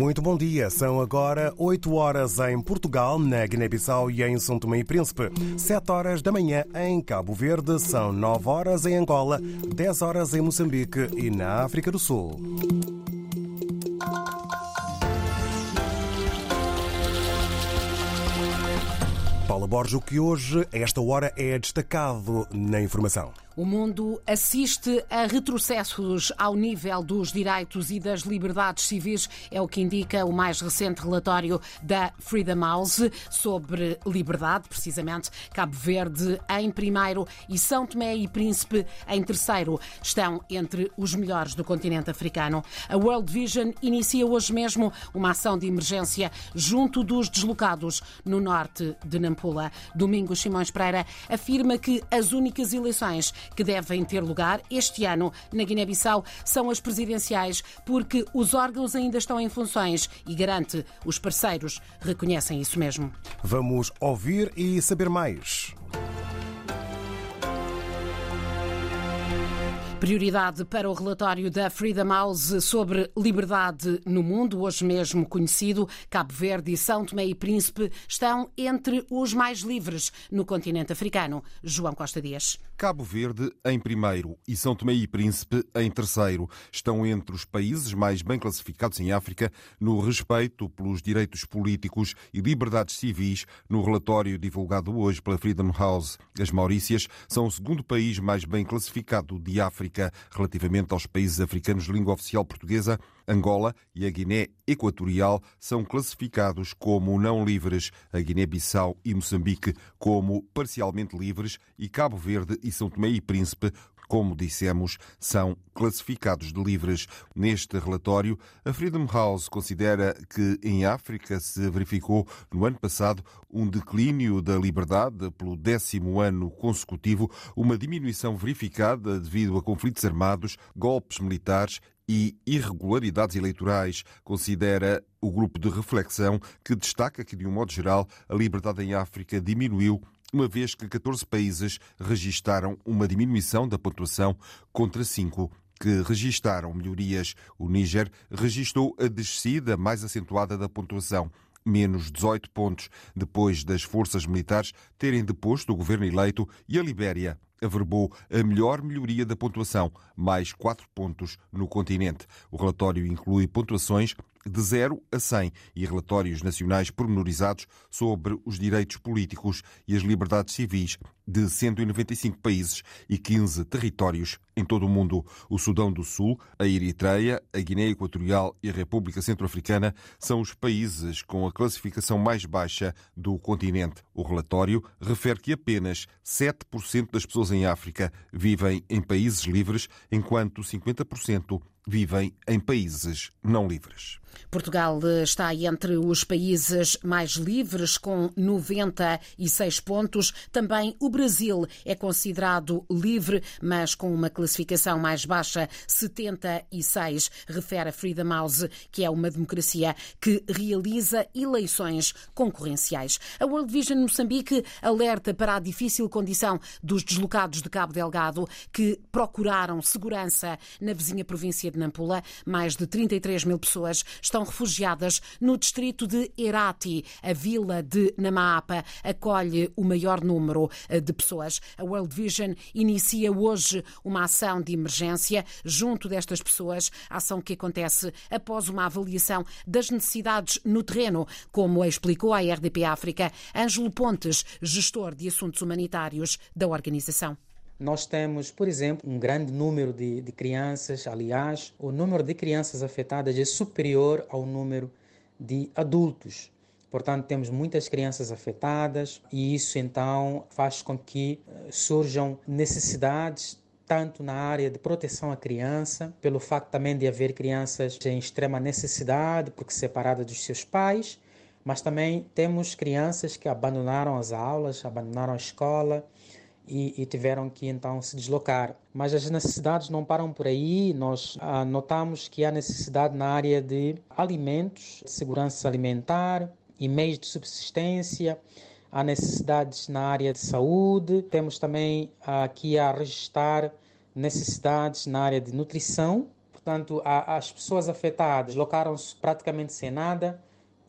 Muito bom dia. São agora 8 horas em Portugal, na Guiné-Bissau e em São Tomé e Príncipe. 7 horas da manhã em Cabo Verde. São 9 horas em Angola, 10 horas em Moçambique e na África do Sul. Paula Borges, o que hoje, a esta hora, é destacado na informação. O mundo assiste a retrocessos ao nível dos direitos e das liberdades civis, é o que indica o mais recente relatório da Freedom House sobre liberdade, precisamente Cabo Verde em primeiro e São Tomé e Príncipe em terceiro. Estão entre os melhores do continente africano. A World Vision inicia hoje mesmo uma ação de emergência junto dos deslocados no norte de Nampula. Domingos Simões Pereira afirma que as únicas eleições que devem ter lugar este ano na Guiné-Bissau são as presidenciais, porque os órgãos ainda estão em funções e garante os parceiros reconhecem isso mesmo. Vamos ouvir e saber mais. Prioridade para o relatório da Freedom House sobre liberdade no mundo, hoje mesmo conhecido, Cabo Verde e São Tomé e Príncipe estão entre os mais livres no continente africano. João Costa Dias. Cabo Verde em primeiro e São Tomé e Príncipe em terceiro. Estão entre os países mais bem classificados em África no respeito pelos direitos políticos e liberdades civis no relatório divulgado hoje pela Freedom House. As Maurícias são o segundo país mais bem classificado de África relativamente aos países africanos de língua oficial portuguesa. Angola e a Guiné Equatorial são classificados como não livres, a Guiné-Bissau e Moçambique como parcialmente livres e Cabo Verde e São Tomé e Príncipe como dissemos, são classificados de livres. Neste relatório, a Freedom House considera que em África se verificou no ano passado um declínio da liberdade pelo décimo ano consecutivo, uma diminuição verificada devido a conflitos armados, golpes militares e irregularidades eleitorais. Considera o grupo de reflexão que destaca que, de um modo geral, a liberdade em África diminuiu uma vez que 14 países registaram uma diminuição da pontuação contra 5 que registaram melhorias. O Níger registrou a descida mais acentuada da pontuação, menos 18 pontos, depois das forças militares terem deposto o governo eleito, e a Libéria averbou a melhor melhoria da pontuação, mais 4 pontos no continente. O relatório inclui pontuações de 0 a 100 e relatórios nacionais pormenorizados sobre os direitos políticos e as liberdades civis de 195 países e 15 territórios em todo o mundo. O Sudão do Sul, a Eritreia, a Guiné Equatorial e a República Centro-Africana são os países com a classificação mais baixa do continente. O relatório refere que apenas 7% das pessoas em África vivem em países livres, enquanto 50% vivem em países não livres. Portugal está entre os países mais livres, com 96 pontos. Também o Brasil é considerado livre, mas com uma classificação mais baixa, 76, refere a Freedom House, que é uma democracia que realiza eleições concorrenciais. A World Vision Moçambique alerta para a difícil condição dos deslocados de Cabo Delgado que procuraram segurança na vizinha província de Nampula. Mais de 33 mil pessoas estão refugiadas no distrito de Herati. A vila de Namaapa acolhe o maior número eh, de pessoas. A World Vision inicia hoje uma ação de emergência junto destas pessoas, ação que acontece após uma avaliação das necessidades no terreno, como explicou a RDP África Ângelo Pontes, gestor de assuntos humanitários da organização. Nós temos, por exemplo, um grande número de, de crianças. Aliás, o número de crianças afetadas é superior ao número de adultos. Portanto, temos muitas crianças afetadas e isso então faz com que eh, surjam necessidades tanto na área de proteção à criança, pelo facto também de haver crianças em extrema necessidade, porque separadas dos seus pais, mas também temos crianças que abandonaram as aulas, abandonaram a escola, e, e, tiveram que então se deslocar. Mas as necessidades não param por aí. Nós ah, notamos que há necessidade na área de alimentos, segurança alimentar e meios de subsistência. Há necessidades na área de saúde. Temos também aqui a registrar necessidades na área de nutrição. Portanto, a, as pessoas afetadas locaram-se praticamente sem nada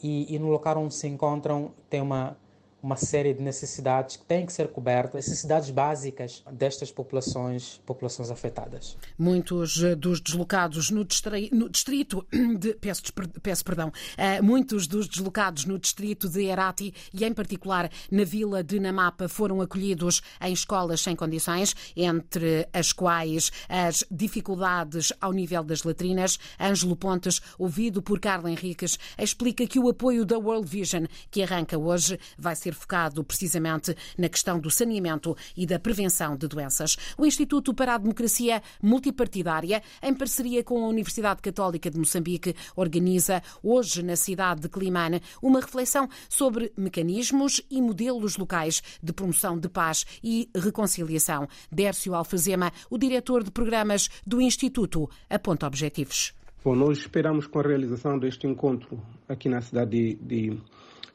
e, e no local onde se encontram tem uma uma série de necessidades que têm que ser cobertas, necessidades básicas destas populações, populações afetadas. Muitos eh, dos deslocados no, no distrito de peço, peço perdão, uh, muitos dos deslocados no distrito de Herati e em particular na vila de Namapa foram acolhidos em escolas sem condições, entre as quais as dificuldades ao nível das latrinas. Ângelo Pontes, ouvido por Carla Henriques, explica que o apoio da World Vision, que arranca hoje, vai ser ser focado precisamente na questão do saneamento e da prevenção de doenças. O Instituto para a Democracia Multipartidária, em parceria com a Universidade Católica de Moçambique, organiza hoje na cidade de Climane uma reflexão sobre mecanismos e modelos locais de promoção de paz e reconciliação. Dércio Alfazema, o diretor de programas do Instituto, aponta objetivos. Bom, nós esperamos com a realização deste encontro aqui na cidade de, de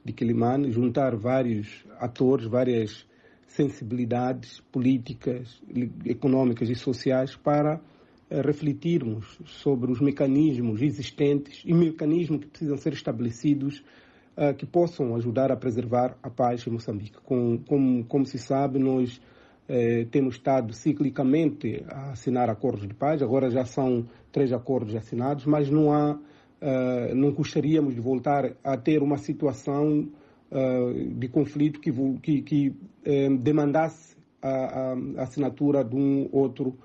de Quilimane, juntar vários atores, várias sensibilidades políticas, econômicas e sociais para eh, refletirmos sobre os mecanismos existentes e mecanismos que precisam ser estabelecidos uh, que possam ajudar a preservar a paz em Moçambique. Com, como, como se sabe, nós eh, temos estado ciclicamente a assinar acordos de paz, agora já são três acordos assinados, mas não há uh, não gostaríamos de voltar a ter uma situação uh, de conflito que, que, que uh, demandasse a, a, assinatura de um outro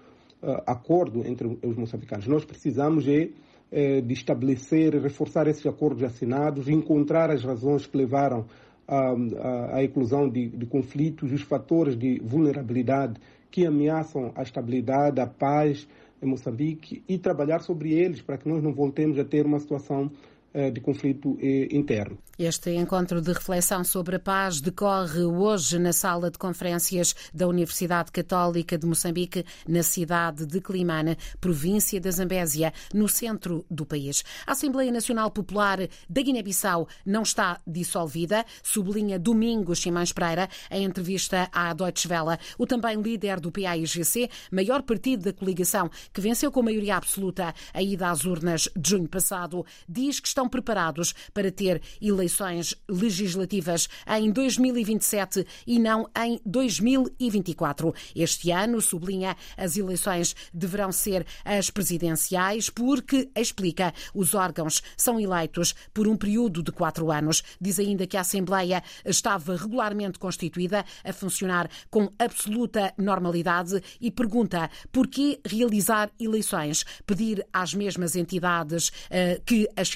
acordo entre os moçambicanos. Nós precisamos é, de estabelecer, reforçar esses acordos assinados, encontrar as razões que levaram à eclosão de, de conflitos, os fatores de vulnerabilidade que ameaçam a estabilidade, a paz em Moçambique e trabalhar sobre eles para que nós não voltemos a ter uma situação de conflito eh, interno. Este encontro de reflexão sobre a paz decorre hoje na sala de conferências da Universidade Católica de Moçambique, na cidade de Climane, província da Zambésia, no centro do país. A Assembleia Nacional Popular da Guiné-Bissau não está dissolvida, sublinha Domingos Simões Pereira em entrevista à Deutsche Welle. O também líder do PAIGC, maior partido da coligação, que venceu com maioria absoluta a ida às urnas de junho passado, diz que está estão preparados para ter eleições legislativas em 2027 e não em 2024. Este ano, sublinha, as eleições deverão ser as presidenciais porque, explica, os órgãos são eleitos por um período de quatro anos. Diz ainda que a Assembleia estava regularmente constituída, a funcionar com absoluta normalidade e pergunta por que realizar eleições, pedir às mesmas entidades uh, que as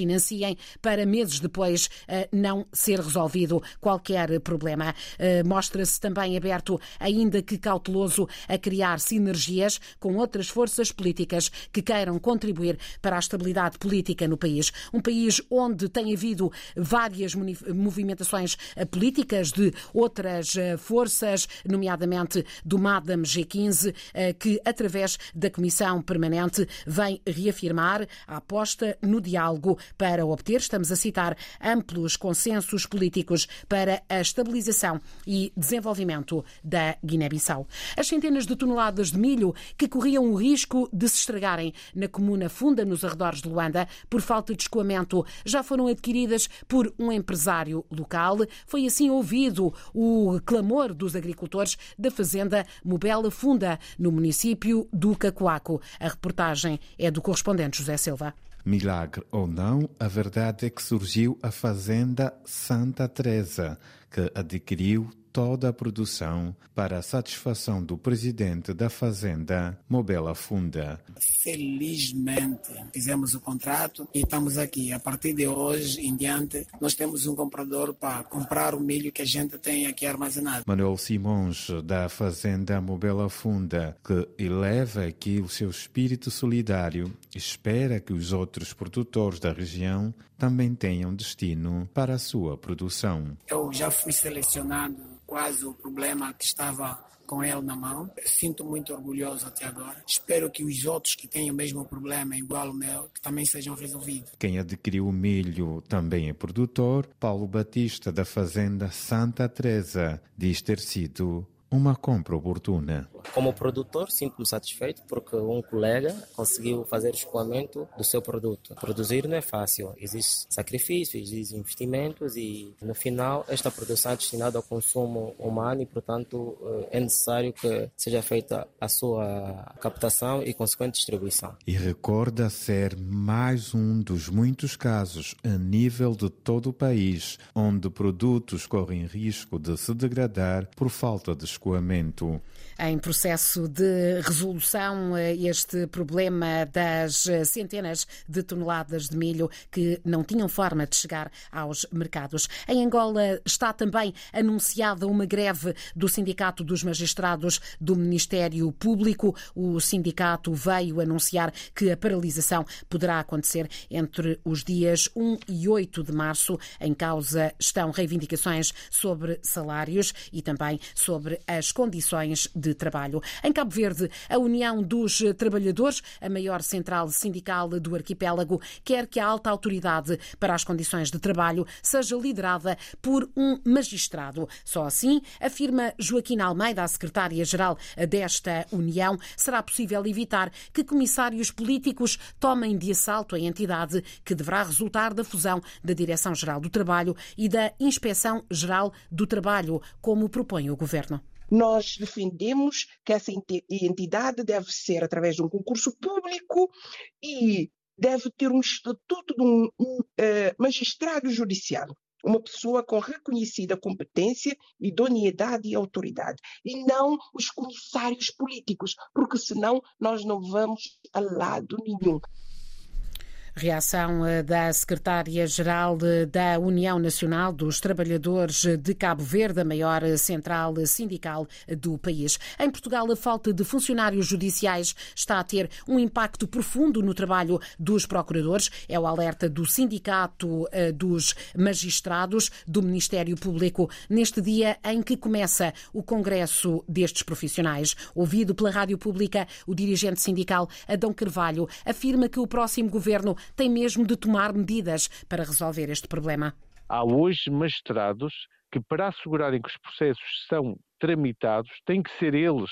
para meses depois eh, não ser resolvido qualquer problema. Eh, mostra-se também aberto, ainda que cauteloso, a criar sinergias com outras forças políticas que queiram contribuir para a estabilidade política no país. Um país onde tem havido várias movimentações eh, políticas de outras forças, nomeadamente do MADAM G15, que, através da Comissão Permanente, vem reafirmar a aposta no diálogo para obter, estamos a citar, amplos consensos políticos para a estabilização e desenvolvimento da Guiné-Bissau. As centenas de toneladas de milho que corriam o risco de se estragarem na comuna Funda, nos arredores de Luanda, por falta de escoamento, já foram adquiridas por um empresário local. Foi assim ouvido o clamor dos agricultores da fazenda Mobela Funda, no município do Cacoaco. A reportagem é do correspondente José Silva. Milagre ou não, a verdade é que surgiu a Fazenda Santa Teresa, que adquiriu toda a produção para a satisfação do presidente da Fazenda, Mobela Funda. Felizmente fizemos o contrato e estamos aqui. A partir de hoje em diante, nós temos um comprador para comprar o milho que a gente tem aqui armazenado. Manuel Simões, da Fazenda Mobela Funda, que eleva aqui o seu espírito solidário, espera que os outros produtores da região também tenham destino para a sua produção. Eu já fui selecionado quase o problema que estava com ele na mão. Sinto muito orgulhoso até agora. Espero que os outros que têm o mesmo problema, igual o meu, que também sejam resolvidos. Quem adquiriu o milho também é produtor. Paulo Batista, da Fazenda Santa Teresa, diz ter sido uma compra oportuna. Como produtor, sinto-me satisfeito porque um colega conseguiu fazer o escoamento do seu produto. Produzir não é fácil, existe sacrifício, existe investimentos e no final esta produção é destinada ao consumo humano e, portanto, é necessário que seja feita a sua captação e consequente distribuição. E recorda ser mais um dos muitos casos a nível de todo o país onde produtos correm risco de se degradar por falta de escoamento. Em processo de resolução, eh, este problema das eh, centenas de toneladas de milho que não tinham forma de chegar aos mercados. Em Angola está também anunciada uma greve do Sindicato dos Magistrados do Ministério Público. O sindicato veio anunciar que a paralisação poderá acontecer entre os dias 1 e 8 de março. Em causa estão reivindicações sobre salários e também sobre as condições de trabalho. Em Cabo Verde, a União dos Trabalhadores, a maior central sindical do arquipélago, quer que a alta autoridade para as condições de trabalho seja liderada por um magistrado. Só assim, afirma Joaquim Almeida, a secretária-geral desta União, será possível evitar que comissários políticos tomem de assalto a entidade que deverá resultar da fusão da Direção-Geral do Trabalho e da Inspeção-Geral do Trabalho, como propõe o Governo. Nós defendemos que essa entidade deve ser através de um concurso público e deve ter um estatuto de um, um uh, magistrado judicial, uma pessoa com reconhecida competência, idoneidade e autoridade, e não os comissários políticos, porque senão nós não vamos a lado nenhum. Reação eh, da secretária-geral da União Nacional dos Trabalhadores de Cabo Verde, a maior central sindical do país. Em Portugal, a falta de funcionários judiciais está a ter um impacto profundo no trabalho dos procuradores. É o alerta do Sindicato eh, dos Magistrados do Ministério Público neste dia em que começa o Congresso destes profissionais. Ouvido pela Rádio Pública, o dirigente sindical Adão Carvalho afirma que o próximo governo tem mesmo de tomar medidas para resolver este problema. Há hoje magistrados que, para assegurarem que os processos são tramitados, têm que ser eles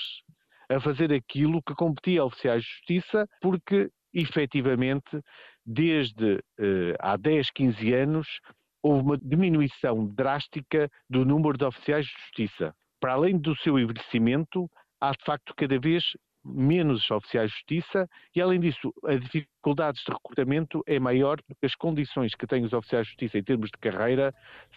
a fazer aquilo que competia a oficiais de justiça, porque, efetivamente, desde eh, há 10, 15 anos, houve uma diminuição drástica do número de oficiais de justiça. Para além do seu envelhecimento, há de facto cada vez menos oficiais de justiça e, além disso, a dificuldades de recrutamento é maior porque as condições que têm os oficiais de justiça em termos de carreira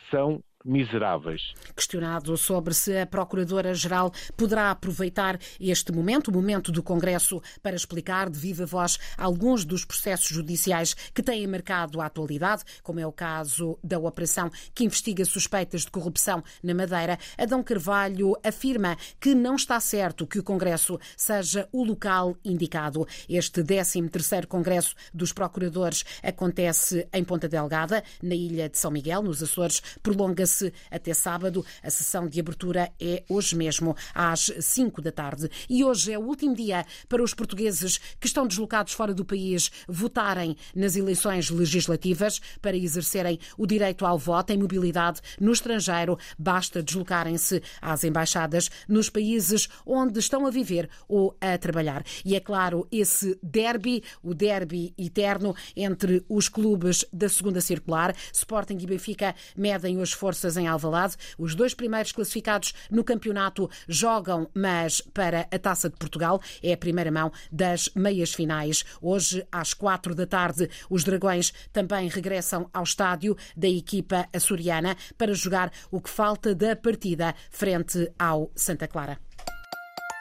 são miseráveis. Questionado sobre se a Procuradora-Geral poderá aproveitar este momento, o momento do Congresso, para explicar de viva voz alguns dos processos judiciais que têm marcado a atualidade, como é o caso da operação que investiga suspeitas de corrupção na Madeira, Adão Carvalho afirma que não está certo que o Congresso seja o local indicado. Este 13º Congresso dos Procuradores acontece em Ponta Delgada, na ilha de São Miguel, nos Açores, prolonga-se até sábado. A sessão de abertura é hoje mesmo, às 5 da tarde. E hoje é o último dia para os portugueses que estão deslocados fora do país votarem nas eleições legislativas para exercerem o direito ao voto em mobilidade no estrangeiro. Basta deslocarem-se às embaixadas nos países onde estão a viver ou a trabalhar. E é claro, esse derby, o derby eterno entre os clubes da segunda circular, Sporting e Benfica, medem hoje forças forças em Alvalade. Os dois primeiros classificados no campeonato jogam, mas para a Taça de Portugal é a primeira mão das meias finais. Hoje, às quatro da tarde, os Dragões também regressam ao estádio da equipa açoriana para jogar o que falta da partida frente ao Santa Clara.